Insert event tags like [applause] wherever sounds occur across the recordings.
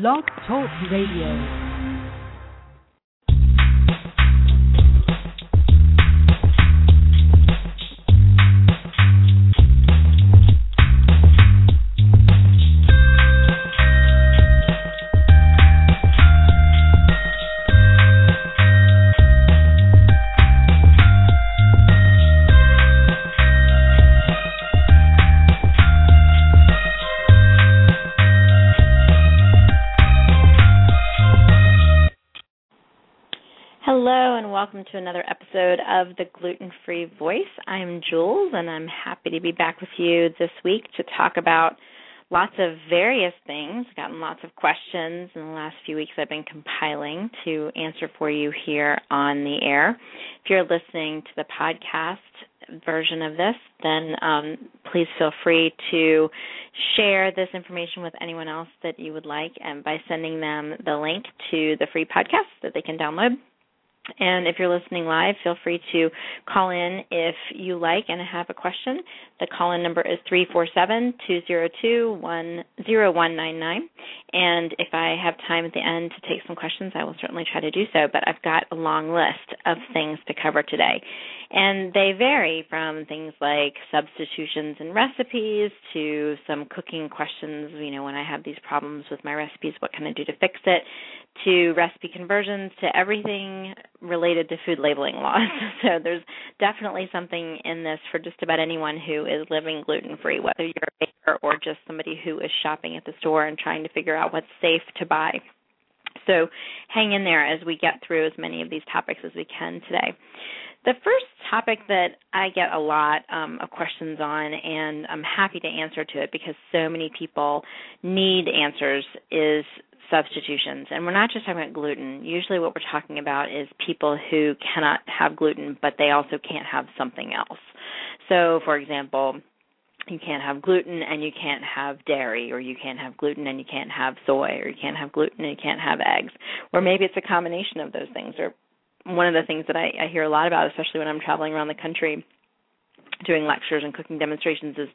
Blog Talk Radio. Welcome to another episode of The Gluten Free Voice. I'm Jules, and I'm happy to be back with you this week to talk about lots of various things. I've gotten lots of questions in the last few weeks I've been compiling to answer for you here on the air. If you're listening to the podcast version of this, then um, please feel free to share this information with anyone else that you would like and by sending them the link to the free podcast that they can download and if you're listening live, feel free to call in if you like and have a question. The call in number is 347 202 10199. And if I have time at the end to take some questions, I will certainly try to do so. But I've got a long list of things to cover today. And they vary from things like substitutions in recipes to some cooking questions, you know, when I have these problems with my recipes, what can I do to fix it, to recipe conversions, to everything related to food labeling laws. [laughs] so there's definitely something in this for just about anyone who is living gluten free, whether you're a baker or just somebody who is shopping at the store and trying to figure out what's safe to buy. So hang in there as we get through as many of these topics as we can today. The first topic that I get a lot um, of questions on, and I'm happy to answer to it because so many people need answers, is substitutions. And we're not just talking about gluten. Usually, what we're talking about is people who cannot have gluten, but they also can't have something else. So, for example, you can't have gluten and you can't have dairy, or you can't have gluten and you can't have soy, or you can't have gluten and you can't have eggs. Or maybe it's a combination of those things. Or one of the things that I, I hear a lot about, especially when I'm traveling around the country doing lectures and cooking demonstrations is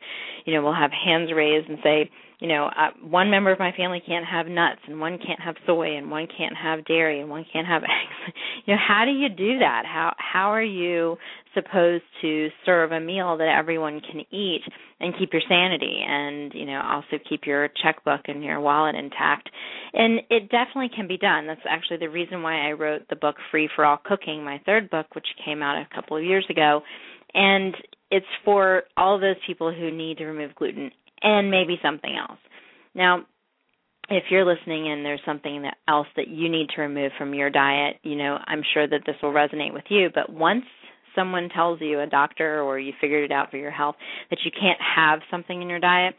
you know we'll have hands raised and say you know uh, one member of my family can't have nuts and one can't have soy and one can't have dairy and one can't have [laughs] eggs. You know how do you do that? How how are you supposed to serve a meal that everyone can eat and keep your sanity and you know also keep your checkbook and your wallet intact? And it definitely can be done. That's actually the reason why I wrote the book Free for All Cooking my third book which came out a couple of years ago. And it's for all those people who need to remove gluten and maybe something else. Now, if you're listening and there's something that else that you need to remove from your diet, you know, I'm sure that this will resonate with you. But once someone tells you, a doctor or you figured it out for your health, that you can't have something in your diet,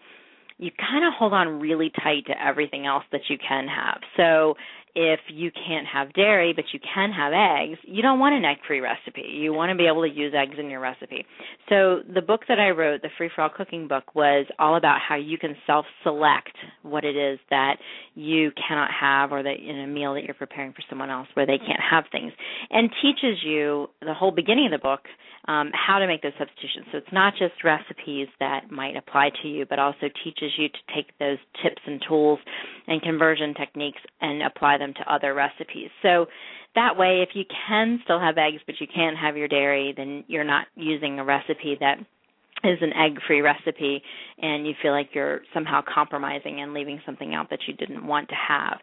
you kind of hold on really tight to everything else that you can have. So if you can't have dairy but you can have eggs, you don't want an egg free recipe. You want to be able to use eggs in your recipe. So the book that I wrote, the Free for All Cooking book, was all about how you can self select what it is that you cannot have or that in a meal that you're preparing for someone else where they can't have things. And teaches you the whole beginning of the book um, how to make those substitutions. So it's not just recipes that might apply to you, but also teaches you to take those tips and tools and conversion techniques and apply them to other recipes. So that way, if you can still have eggs, but you can't have your dairy, then you're not using a recipe that is an egg free recipe and you feel like you're somehow compromising and leaving something out that you didn't want to have.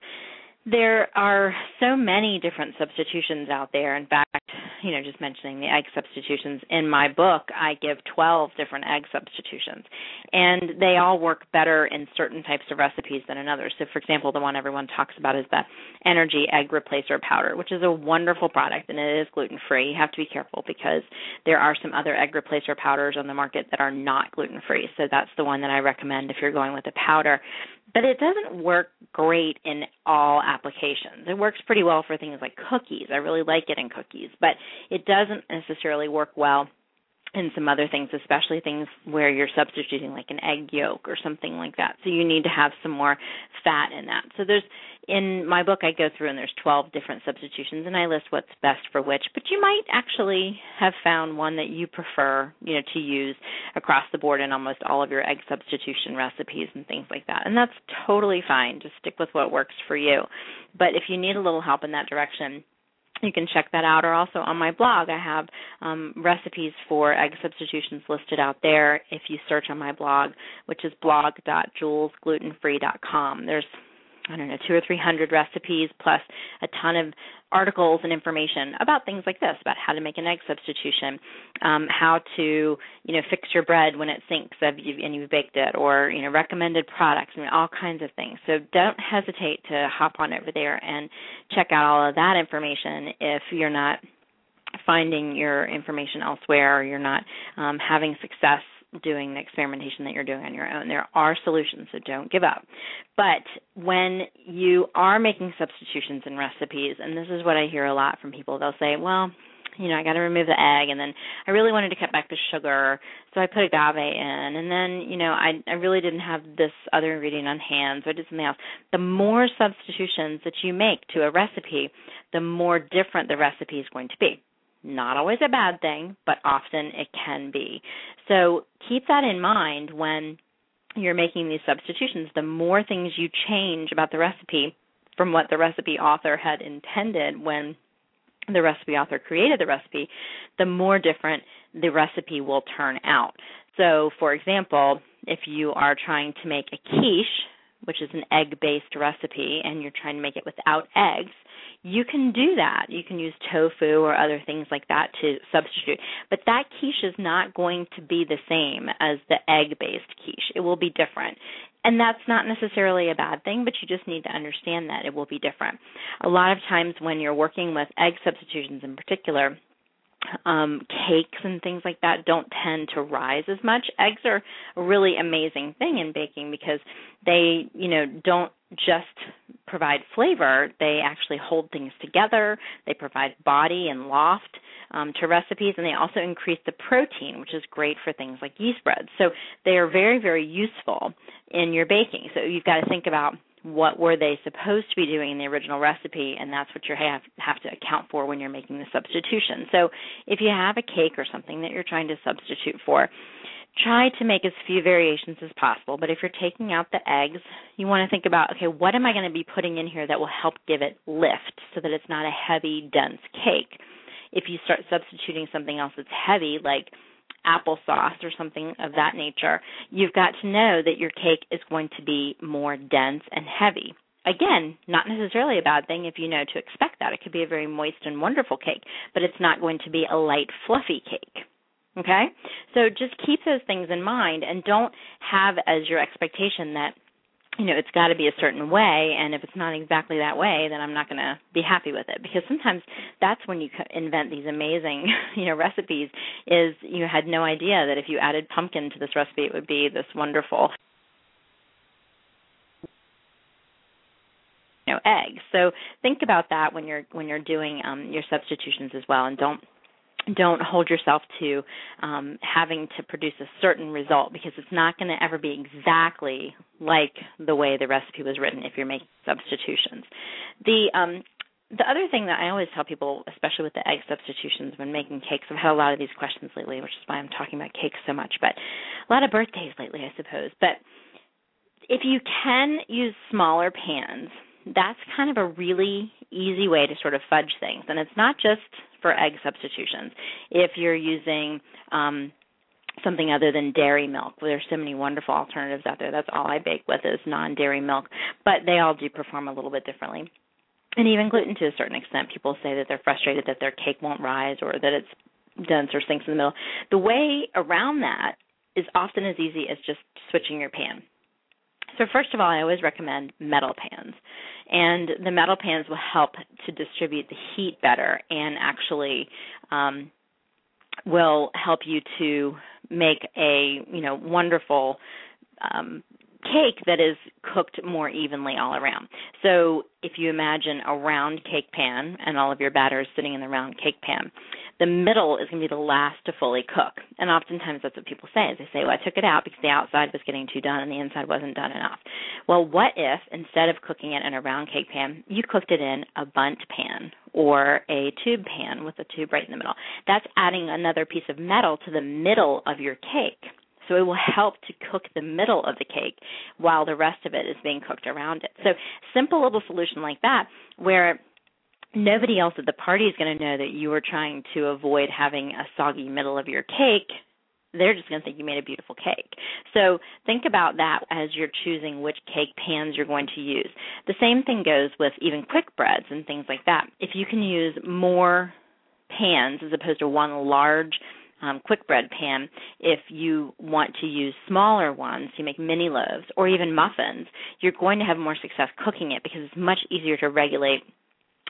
There are so many different substitutions out there. In fact, you know, just mentioning the egg substitutions in my book, I give 12 different egg substitutions, and they all work better in certain types of recipes than in others. So, for example, the one everyone talks about is the Ener-G Egg Replacer Powder, which is a wonderful product, and it is gluten free. You have to be careful because there are some other egg replacer powders on the market that are not gluten free. So that's the one that I recommend if you're going with a powder but it doesn't work great in all applications. It works pretty well for things like cookies. I really like it in cookies, but it doesn't necessarily work well and some other things, especially things where you're substituting like an egg yolk or something like that. So you need to have some more fat in that. So there's in my book I go through and there's 12 different substitutions and I list what's best for which, but you might actually have found one that you prefer, you know, to use across the board in almost all of your egg substitution recipes and things like that. And that's totally fine. Just stick with what works for you. But if you need a little help in that direction, you can check that out or also on my blog i have um, recipes for egg substitutions listed out there if you search on my blog which is blog.julesglutenfree.com there's I don't know, two or three hundred recipes plus a ton of articles and information about things like this, about how to make an egg substitution, um, how to, you know, fix your bread when it sinks and you've baked it, or, you know, recommended products, I mean, all kinds of things. So don't hesitate to hop on over there and check out all of that information if you're not finding your information elsewhere or you're not um, having success doing the experimentation that you're doing on your own. There are solutions, so don't give up. But when you are making substitutions in recipes, and this is what I hear a lot from people, they'll say, well, you know, I got to remove the egg, and then I really wanted to cut back the sugar, so I put agave in, and then, you know, I I really didn't have this other ingredient on hand, so I did something else. The more substitutions that you make to a recipe, the more different the recipe is going to be. Not always a bad thing, but often it can be. So keep that in mind when you're making these substitutions. The more things you change about the recipe from what the recipe author had intended when the recipe author created the recipe, the more different the recipe will turn out. So, for example, if you are trying to make a quiche, which is an egg based recipe, and you're trying to make it without eggs, you can do that. You can use tofu or other things like that to substitute. But that quiche is not going to be the same as the egg based quiche. It will be different. And that's not necessarily a bad thing, but you just need to understand that it will be different. A lot of times when you're working with egg substitutions in particular, um, cakes and things like that don't tend to rise as much. Eggs are a really amazing thing in baking because they, you know, don't just provide flavor, they actually hold things together. They provide body and loft um, to recipes, and they also increase the protein, which is great for things like yeast bread. So they are very, very useful in your baking. So you've got to think about what were they supposed to be doing in the original recipe and that's what you have have to account for when you're making the substitution so if you have a cake or something that you're trying to substitute for try to make as few variations as possible but if you're taking out the eggs you want to think about okay what am i going to be putting in here that will help give it lift so that it's not a heavy dense cake if you start substituting something else that's heavy like applesauce or something of that nature, you've got to know that your cake is going to be more dense and heavy. Again, not necessarily a bad thing if you know to expect that. It could be a very moist and wonderful cake, but it's not going to be a light, fluffy cake. Okay? So just keep those things in mind and don't have as your expectation that you know it's got to be a certain way and if it's not exactly that way then i'm not going to be happy with it because sometimes that's when you invent these amazing [laughs] you know recipes is you had no idea that if you added pumpkin to this recipe it would be this wonderful you know eggs so think about that when you're when you're doing um your substitutions as well and don't don't hold yourself to um, having to produce a certain result because it's not going to ever be exactly like the way the recipe was written if you're making substitutions. The um, the other thing that I always tell people, especially with the egg substitutions when making cakes, I've had a lot of these questions lately, which is why I'm talking about cakes so much, but a lot of birthdays lately, I suppose. But if you can use smaller pans, that's kind of a really easy way to sort of fudge things. And it's not just for egg substitutions. If you're using um, something other than dairy milk. There's so many wonderful alternatives out there. That's all I bake with is non-dairy milk, but they all do perform a little bit differently. And even gluten to a certain extent, people say that they're frustrated that their cake won't rise or that it's dense or sinks in the middle. The way around that is often as easy as just switching your pan. So first of all, I always recommend metal pans. And the metal pans will help to distribute the heat better and actually um, will help you to make a, you know, wonderful um, cake that is cooked more evenly all around. So if you imagine a round cake pan and all of your batter is sitting in the round cake pan, the middle is going to be the last to fully cook. And oftentimes that's what people say. Is they say, "Well, I took it out because the outside was getting too done and the inside wasn't done enough." Well, what if instead of cooking it in a round cake pan, you cooked it in a bundt pan or a tube pan with a tube right in the middle? That's adding another piece of metal to the middle of your cake. So it will help to cook the middle of the cake while the rest of it is being cooked around it. So simple little solution like that where nobody else at the party is going to know that you were trying to avoid having a soggy middle of your cake. They're just going to think you made a beautiful cake. So think about that as you're choosing which cake pans you're going to use. The same thing goes with even quick breads and things like that. If you can use more pans as opposed to one large um, quick bread pan. If you want to use smaller ones, you make mini loaves or even muffins, you're going to have more success cooking it because it's much easier to regulate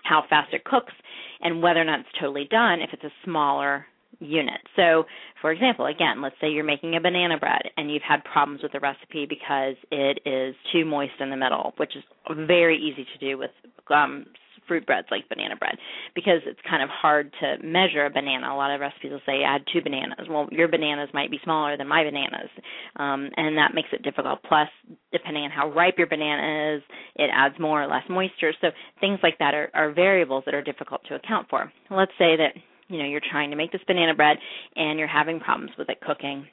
how fast it cooks and whether or not it's totally done if it's a smaller unit. So, for example, again, let's say you're making a banana bread and you've had problems with the recipe because it is too moist in the middle, which is very easy to do with um, fruit breads like banana bread because it's kind of hard to measure a banana. A lot of recipes will say add two bananas. Well, your bananas might be smaller than my bananas, um, and that makes it difficult. Plus, depending on how ripe your banana is, it adds more or less moisture. So things like that are, are variables that are difficult to account for. Let's say that you know you're trying to make this banana bread and you're having problems with it cooking,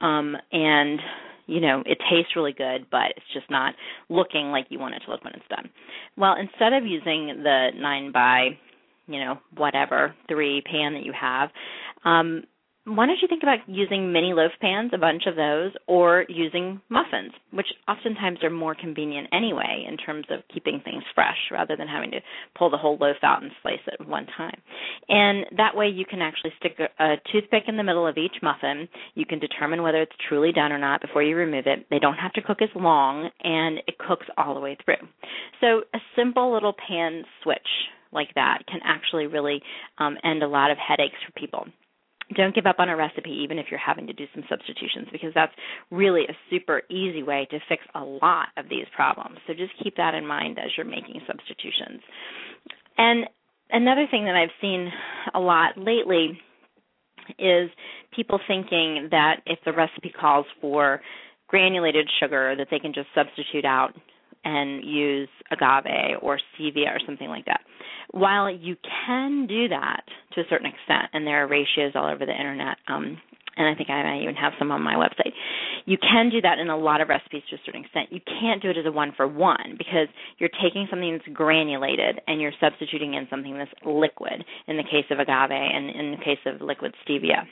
um, and you know, it tastes really good, but it's just not looking like you want it to look when it's done. Well, instead of using the 9 by, you know, whatever, 3 pan that you have, um, why don't you think about using mini loaf pans, a bunch of those, or using muffins, which oftentimes are more convenient anyway in terms of keeping things fresh rather than having to pull the whole loaf out and slice it one time. And that way you can actually stick a, a toothpick in the middle of each muffin. You can determine whether it's truly done or not before you remove it. They don't have to cook as long, and it cooks all the way through. So a simple little pan switch like that can actually really um, end a lot of headaches for people don't give up on a recipe even if you're having to do some substitutions because that's really a super easy way to fix a lot of these problems. So just keep that in mind as you're making substitutions. And another thing that I've seen a lot lately is people thinking that if the recipe calls for granulated sugar that they can just substitute out and use agave or stevia or something like that while you can do that to a certain extent, and there are ratios all over the internet, um, and I think I might even have some on my website. You can do that in a lot of recipes to a certain extent. You can't do it as a one for one because you're taking something that's granulated and you're substituting in something that's liquid in the case of agave and in the case of liquid stevia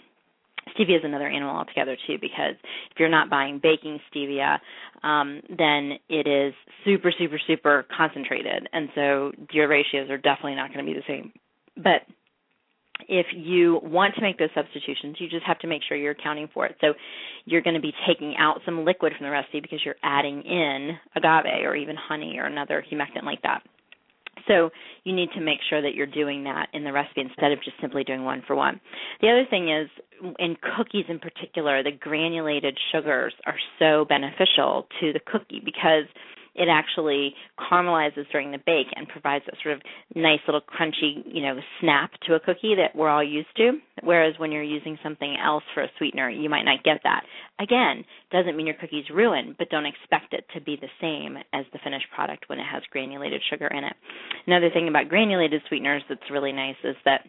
stevia is another animal altogether too because if you're not buying baking stevia um, then it is super super super concentrated and so your ratios are definitely not going to be the same but if you want to make those substitutions, you just have to make sure you're accounting for it. So you're going to be taking out some liquid from the recipe because you're adding in agave or even honey or another humectant like that. So you need to make sure that you're doing that in the recipe instead of just simply doing one for one. The other thing is in cookies in particular, the granulated sugars are so beneficial to the cookie because it actually caramelizes during the bake and provides that sort of nice little crunchy, you know, snap to a cookie that we're all used to. Whereas when you're using something else for a sweetener, you might not get that. Again, doesn't mean your cookie's ruined, but don't expect it to be the same as the finished product when it has granulated sugar in it. Another thing about granulated sweeteners that's really nice is that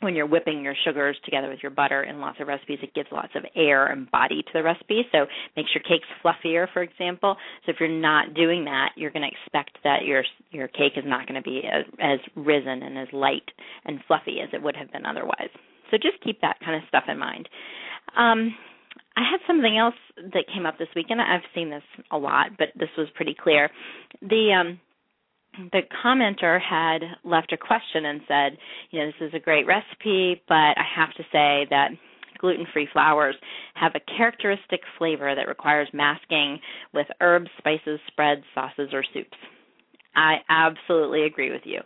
when you're whipping your sugars together with your butter in lots of recipes, it gives lots of air and body to the recipe. So makes your cakes fluffier, for example. So if you're not doing that, you're going to expect that your your cake is not going to be as, as risen and as light and fluffy as it would have been otherwise. So just keep that kind of stuff in mind. Um, I had something else that came up this weekend. I've seen this a lot, but this was pretty clear. The um, the commenter had left a question and said, you know, this is a great recipe, but I have to say that gluten-free flours have a characteristic flavor that requires masking with herbs, spices, spreads, sauces, or soups. I absolutely agree with you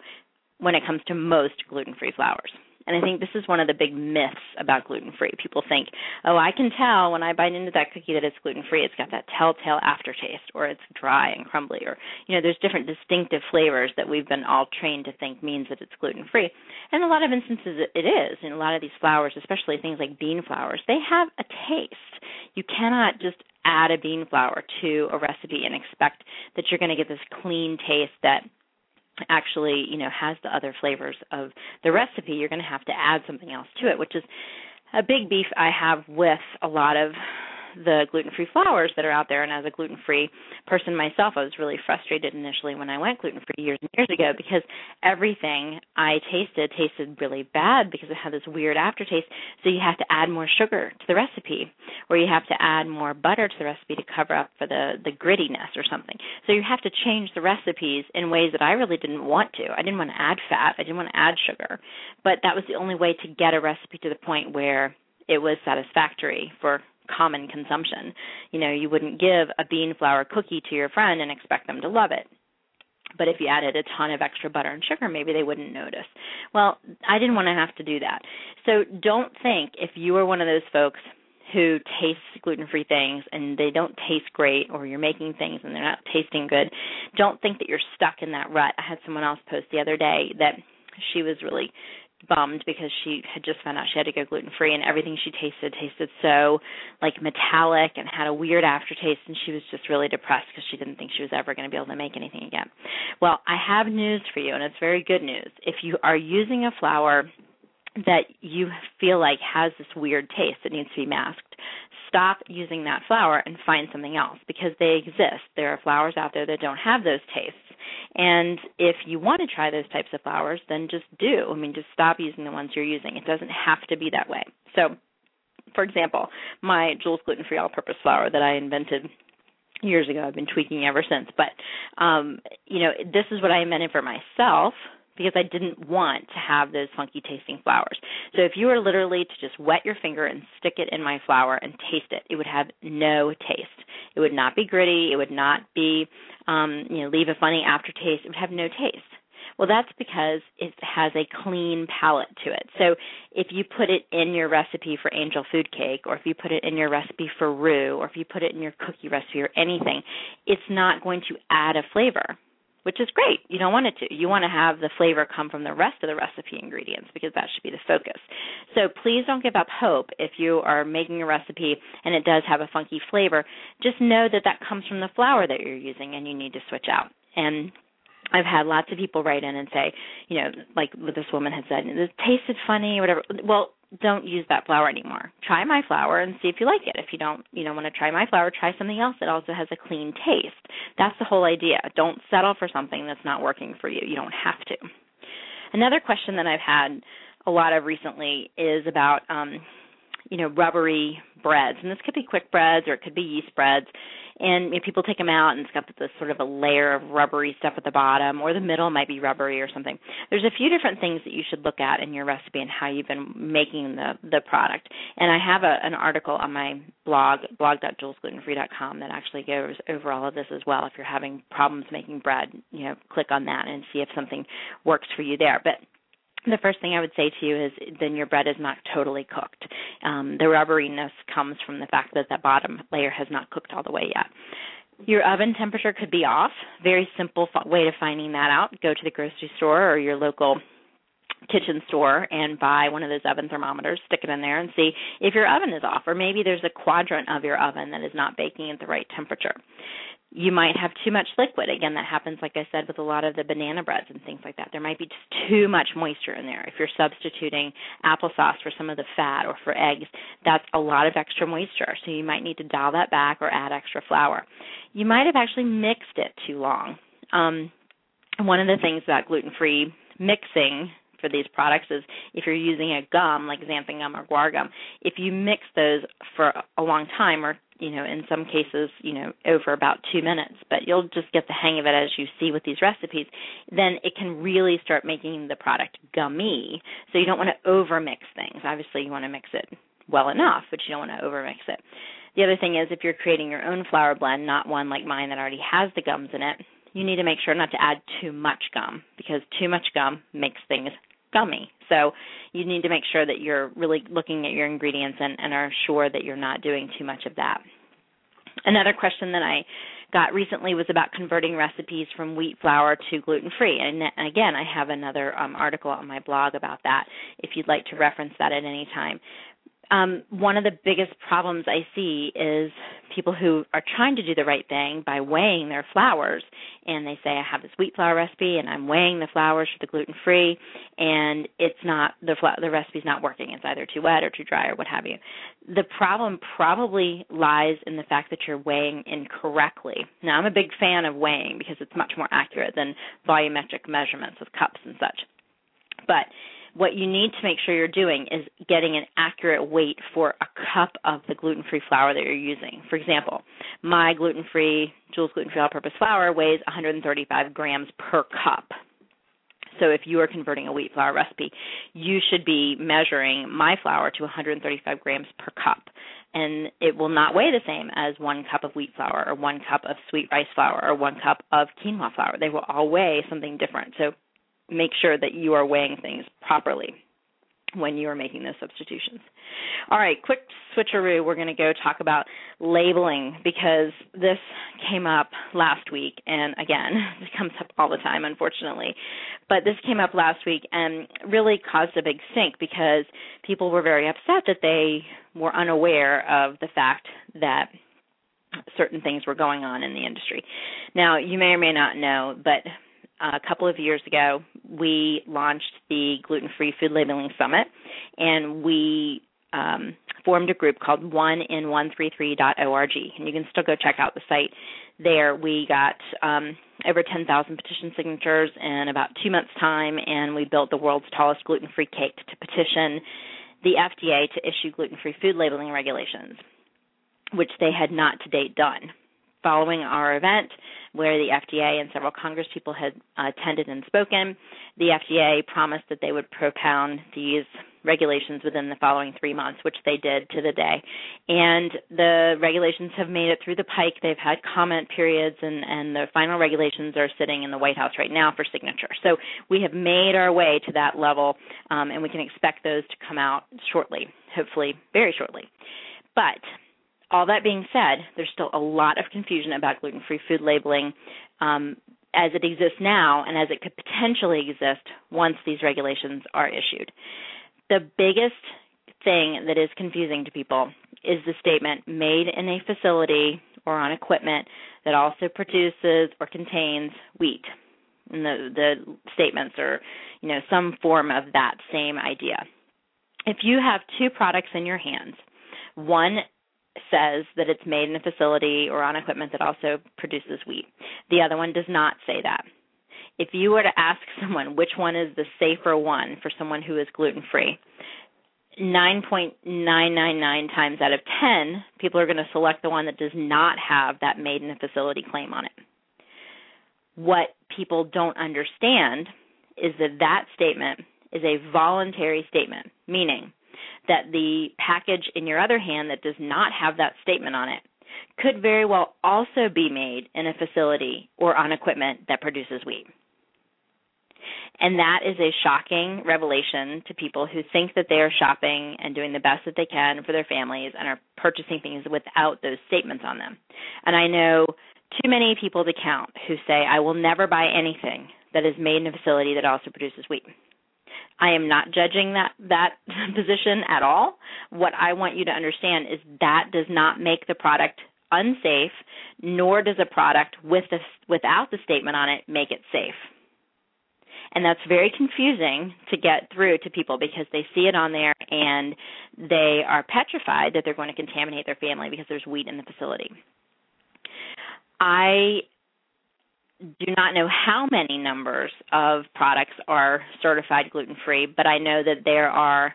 when it comes to most gluten-free flours. And I think this is one of the big myths about gluten free. People think, oh, I can tell when I bite into that cookie that it's gluten free. It's got that telltale aftertaste, or it's dry and crumbly, or you know, there's different distinctive flavors that we've been all trained to think means that it's gluten free. And a lot of instances it is. In a lot of these flours, especially things like bean flours, they have a taste. You cannot just add a bean flour to a recipe and expect that you're going to get this clean taste that actually you know has the other flavors of the recipe you're going to have to add something else to it which is a big beef i have with a lot of the gluten free flours that are out there and as a gluten free person myself i was really frustrated initially when i went gluten free years and years ago because everything i tasted tasted really bad because it had this weird aftertaste. So you have to add more sugar to the recipe or you have to add more butter to the recipe to cover up for the the grittiness or something. So you have to change the recipes in ways that i really didn't want to. I didn't want to add fat. I didn't want to add sugar. But that was the only way to get a recipe to the point where it was satisfactory for common consumption. You know, you wouldn't give a bean flour cookie to your friend and expect them to love it. But if you added a ton of extra butter and sugar, maybe they wouldn't notice. Well, I didn't want to have to do that. So don't think if you are one of those folks who tastes gluten-free things and they don't taste great or you're making things and they're not tasting good, don't think that you're stuck in that rut. I had someone else post the other day that she was really bummed because she had just found out she had to go gluten free and everything she tasted tasted so like metallic and had a weird aftertaste and she was just really depressed because she didn't think she was ever going to be able to make anything again. Well, I have news for you and it's very good news. If you are using a flour that you feel like has this weird taste that needs to be masked, stop using that flour and find something else because they exist. There are flours out there that don't have those tastes and if you want to try those types of flours, then just do. I mean, just stop using the ones you're using. It doesn't have to be that way. So, for example, my Jules gluten free all purpose flour that I invented years ago, I've been tweaking ever since. But, um, you know, this is what I invented for myself because I didn't want to have those funky tasting flours. So if you were literally to just wet your finger and stick it in my flour and taste it, it would have no taste. It would not be gritty. It would not be, um, you know, leave a funny aftertaste. It would have no taste. Well, that's because it has a clean palate to it. So if you put it in your recipe for angel food cake, or if you put it in your recipe for roux, or if you put it in your cookie recipe or anything, it's not going to add a flavor which is great. You don't want it to. You want to have the flavor come from the rest of the recipe ingredients because that should be the focus. So please don't give up hope if you are making a recipe and it does have a funky flavor. Just know that that comes from the flour that you're using and you need to switch out. And I've had lots of people write in and say, you know, like this woman had said, it tasted funny whatever. Well, don't use that flour anymore. Try my flour and see if you like it. If you don't, you don't want to try my flour, try something else that also has a clean taste. That's the whole idea. Don't settle for something that's not working for you. You don't have to. Another question that I've had a lot of recently is about um you know rubbery breads and this could be quick breads or it could be yeast breads and you know, people take them out and it's got this sort of a layer of rubbery stuff at the bottom or the middle might be rubbery or something. There's a few different things that you should look at in your recipe and how you've been making the the product. And i have a, an article on my blog blog.julesglutenfree.com that actually goes over all of this as well. If you're having problems making bread you know click on that and see if something works for you there. But the first thing I would say to you is then your bread is not totally cooked. Um, the rubberiness comes from the fact that that bottom layer has not cooked all the way yet. Your oven temperature could be off. Very simple way of finding that out. Go to the grocery store or your local kitchen store and buy one of those oven thermometers, stick it in there and see if your oven is off or maybe there's a quadrant of your oven that is not baking at the right temperature you might have too much liquid. Again, that happens, like I said, with a lot of the banana breads and things like that. There might be just too much moisture in there. If you're substituting applesauce for some of the fat or for eggs, that's a lot of extra moisture. So you might need to dial that back or add extra flour. You might have actually mixed it too long. Um, one of the things about gluten free mixing for these products is if you're using a gum like xanthan gum or guar gum, if you mix those for a long time or you know in some cases you know over about 2 minutes but you'll just get the hang of it as you see with these recipes then it can really start making the product gummy. So you don't want to over mix things. Obviously you want to mix it well enough but you don't want to over mix it. The other thing is if you're creating your own flour blend not one like mine that already has the gums in it you need to make sure not to add too much gum because too much gum makes things gummy. So you need to make sure that you're really looking at your ingredients and, and are sure that you're not doing too much of that. Another question that I got recently was about converting recipes from wheat flour to gluten free. And, again, I have another um, article on my blog about that if you'd like to reference that at any time um, one of the biggest problems I see is people who are trying to do the right thing by weighing their flours, and they say, "I have this wheat flour recipe, and I'm weighing the flours for the gluten free, and it's not the the recipe's not working. It's either too wet or too dry or what have you." The problem probably lies in the fact that you're weighing incorrectly. Now, I'm a big fan of weighing because it's much more accurate than volumetric measurements with cups and such, but what you need to make sure you're doing is getting an accurate weight for a cup of the gluten free flour that you're using. For example, my gluten free, Jules gluten free all purpose flour weighs 135 grams per cup. So if you are converting a wheat flour recipe, you should be measuring my flour to 135 grams per cup. And it will not weigh the same as one cup of wheat flour or one cup of sweet rice flour or one cup of quinoa flour. They will all weigh something different. So make sure that you are weighing things properly when you are making those substitutions. All right, quick switcheroo. We're going to go talk about labeling because this came up last week, and again, [laughs] it comes up all the time, unfortunately. But this came up last week and really caused a big sink because people were very upset that they were unaware of the fact that certain things were going on in the industry. Now, you may or may not know, but a couple of years ago, we launched the Gluten Free Food Labeling Summit, and we um, formed a group called onein133.org, and you can still go check out the site there. We got um, over 10,000 petition signatures in about two months' time, and we built the world's tallest gluten-free cake to petition the FDA to issue gluten-free food labeling regulations, which they had not to date done. Following our event, where the FDA and several Congress people had attended and spoken. The FDA promised that they would propound these regulations within the following three months, which they did to the day. And the regulations have made it through the pike. They've had comment periods, and, and the final regulations are sitting in the White House right now for signature. So we have made our way to that level, um, and we can expect those to come out shortly, hopefully, very shortly. But all that being said, there's still a lot of confusion about gluten free food labeling um, as it exists now and as it could potentially exist once these regulations are issued. The biggest thing that is confusing to people is the statement made in a facility or on equipment that also produces or contains wheat. And the, the statements are, you know, some form of that same idea. If you have two products in your hands, one says that it's made in a facility or on equipment that also produces wheat. The other one does not say that. If you were to ask someone which one is the safer one for someone who is gluten free, 9.999 times out of 10, people are going to select the one that does not have that made in a facility claim on it. What people don't understand is that that statement is a voluntary statement, meaning that the package in your other hand that does not have that statement on it could very well also be made in a facility or on equipment that produces wheat. And that is a shocking revelation to people who think that they are shopping and doing the best that they can for their families and are purchasing things without those statements on them. And I know too many people to count who say, I will never buy anything that is made in a facility that also produces wheat. I am not judging that that [laughs] position at all. What I want you to understand is that does not make the product unsafe, nor does a product with the, without the statement on it make it safe. And that's very confusing to get through to people because they see it on there and they are petrified that they're going to contaminate their family because there's wheat in the facility. I do not know how many numbers of products are certified gluten free, but I know that there are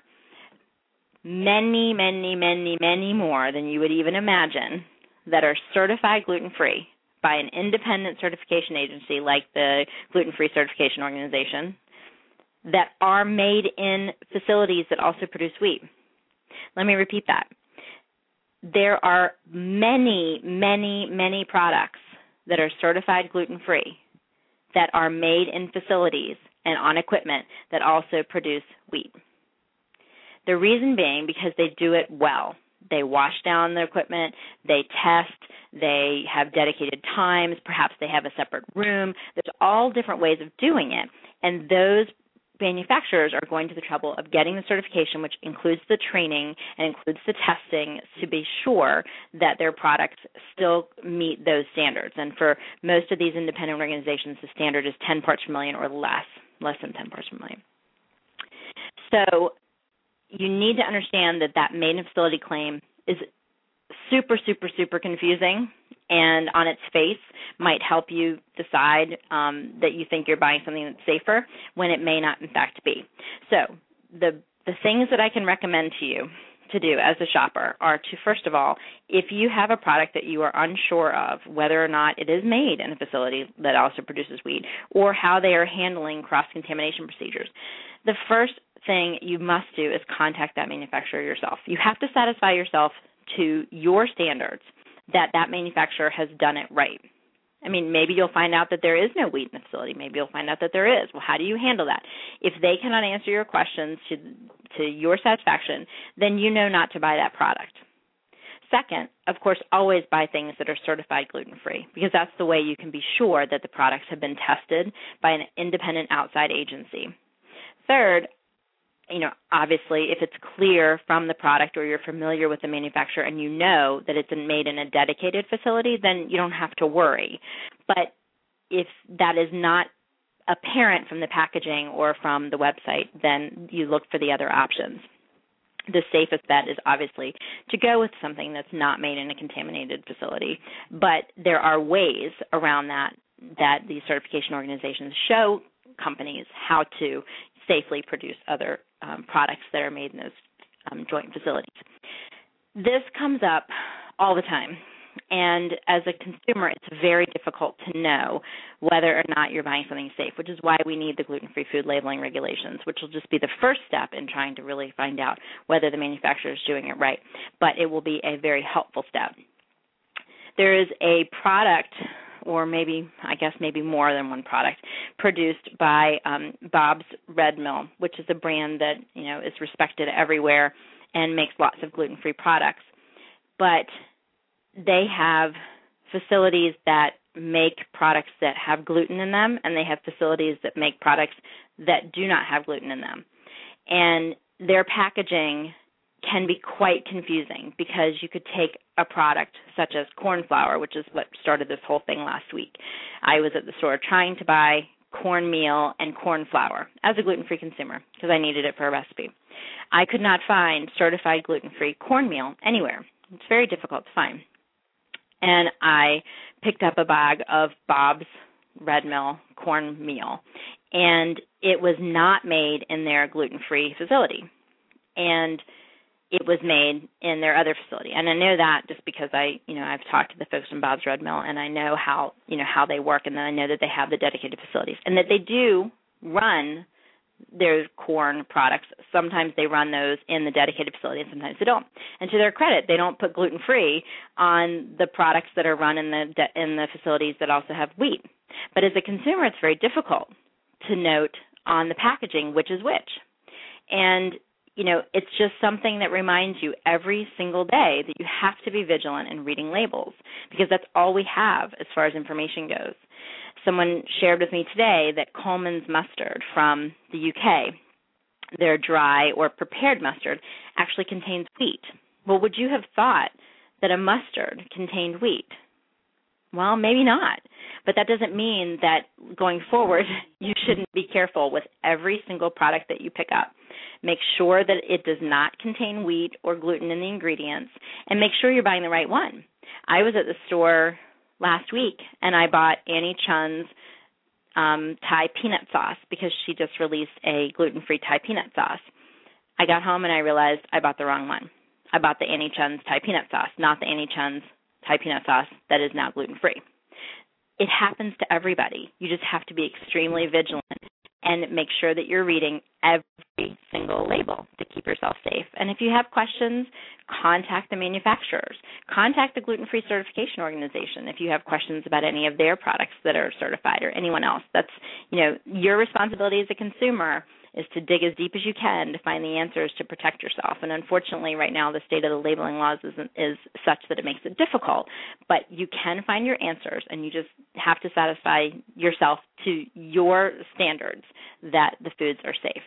many, many, many, many more than you would even imagine that are certified gluten free by an independent certification agency like the Gluten Free Certification Organization that are made in facilities that also produce wheat. Let me repeat that. There are many, many, many products that are certified gluten free that are made in facilities and on equipment that also produce wheat. The reason being because they do it well. They wash down the equipment, they test, they have dedicated times, perhaps they have a separate room. There's all different ways of doing it, and those manufacturers are going to the trouble of getting the certification, which includes the training and includes the testing to be sure that their products still meet those standards. And for most of these independent organizations, the standard is 10 parts per million or less, less than 10 parts per million. So you need to understand that that made in facility claim is super, super, super confusing and on its face might help you decide um, that you think you're buying something that's safer when it may not in fact be. So the the things that I can recommend to you to do as a shopper are to first of all, if you have a product that you are unsure of whether or not it is made in a facility that also produces wheat or how they are handling cross contamination procedures, the first thing you must do is contact that manufacturer yourself. You have to satisfy yourself to your standards that that manufacturer has done it right. I mean, maybe you'll find out that there is no wheat in the facility. Maybe you'll find out that there is. Well, how do you handle that? If they cannot answer your questions to to your satisfaction, then you know not to buy that product. Second, of course, always buy things that are certified gluten free because that's the way you can be sure that the products have been tested by an independent outside agency. Third, you know, obviously, if it's clear from the product or you're familiar with the manufacturer and you know that it's made in a dedicated facility, then you don't have to worry. But if that is not apparent from the packaging or from the website, then you look for the other options. The safest bet is obviously to go with something that's not made in a contaminated facility, but there are ways around that that these certification organizations show companies how to safely produce other um, products that are made in those um, joint facilities. This comes up all the time. And as a consumer, it's very difficult to know whether or not you're buying something safe, which is why we need the gluten free food labeling regulations, which will just be the first step in trying to really find out whether the manufacturer is doing it right. But it will be a very helpful step. There is a product or maybe I guess maybe more than one product produced by um, Bob's Red Mill, which is a brand that you know is respected everywhere and makes lots of gluten-free products. But they have facilities that make products that have gluten in them, and they have facilities that make products that do not have gluten in them. And their packaging can be quite confusing because you could take a product such as corn flour, which is what started this whole thing last week. I was at the store trying to buy cornmeal and corn flour as a gluten free consumer because I needed it for a recipe. I could not find certified gluten free cornmeal anywhere. It's very difficult to find. And I picked up a bag of Bob's Red Mill cornmeal, and it was not made in their gluten free facility. And it was made in their other facility. And I know that just because I, you know, I've talked to the folks from Bob's Red Mill and I know how, you know, how they work and then I know that they have the dedicated facilities and that they do run their corn products. Sometimes they run those in the dedicated facility and sometimes they don't. And to their credit, they don't put gluten free on the products that are run in the de- in the facilities that also have wheat. But as a consumer, it's very difficult to note on the packaging which is which. And you know, it's just something that reminds you every single day that you have to be vigilant in reading labels because that's all we have as far as information goes. Someone shared with me today that Colman's mustard from the UK, their dry or prepared mustard, actually contains wheat. Well, would you have thought that a mustard contained wheat? Well, maybe not. But that doesn't mean that going forward, [laughs] you shouldn't be careful with every single product that you pick up. Make sure that it does not contain wheat or gluten in the ingredients, and make sure you're buying the right one. I was at the store last week and I bought Annie Chun's um, Thai peanut sauce because she just released a gluten free Thai peanut sauce. I got home and I realized I bought the wrong one. I bought the Annie Chun's Thai peanut sauce, not the Annie Chun's Thai peanut sauce that is now gluten free. It happens to everybody. You just have to be extremely vigilant and make sure that you're reading every single label to keep yourself safe. And if you have questions, contact the manufacturers. Contact the Gluten Free Certification Organization if you have questions about any of their products that are certified or anyone else. That's, you know, your responsibility as a consumer is to dig as deep as you can to find the answers to protect yourself. And unfortunately, right now the state of the labeling laws is is such that it makes it difficult. But you can find your answers, and you just have to satisfy yourself to your standards that the foods are safe.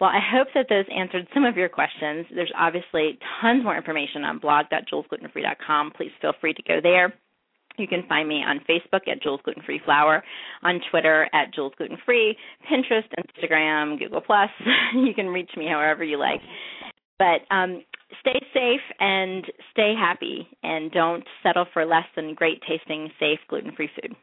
Well, I hope that those answered some of your questions. There's obviously tons more information on blog.julesglutenfree.com. Please feel free to go there. You can find me on Facebook at Jules Gluten Free Flour, on Twitter at Jules Gluten Free, Pinterest, Instagram, Google Plus. [laughs] you can reach me however you like. But um, stay safe and stay happy, and don't settle for less than great tasting, safe gluten free food.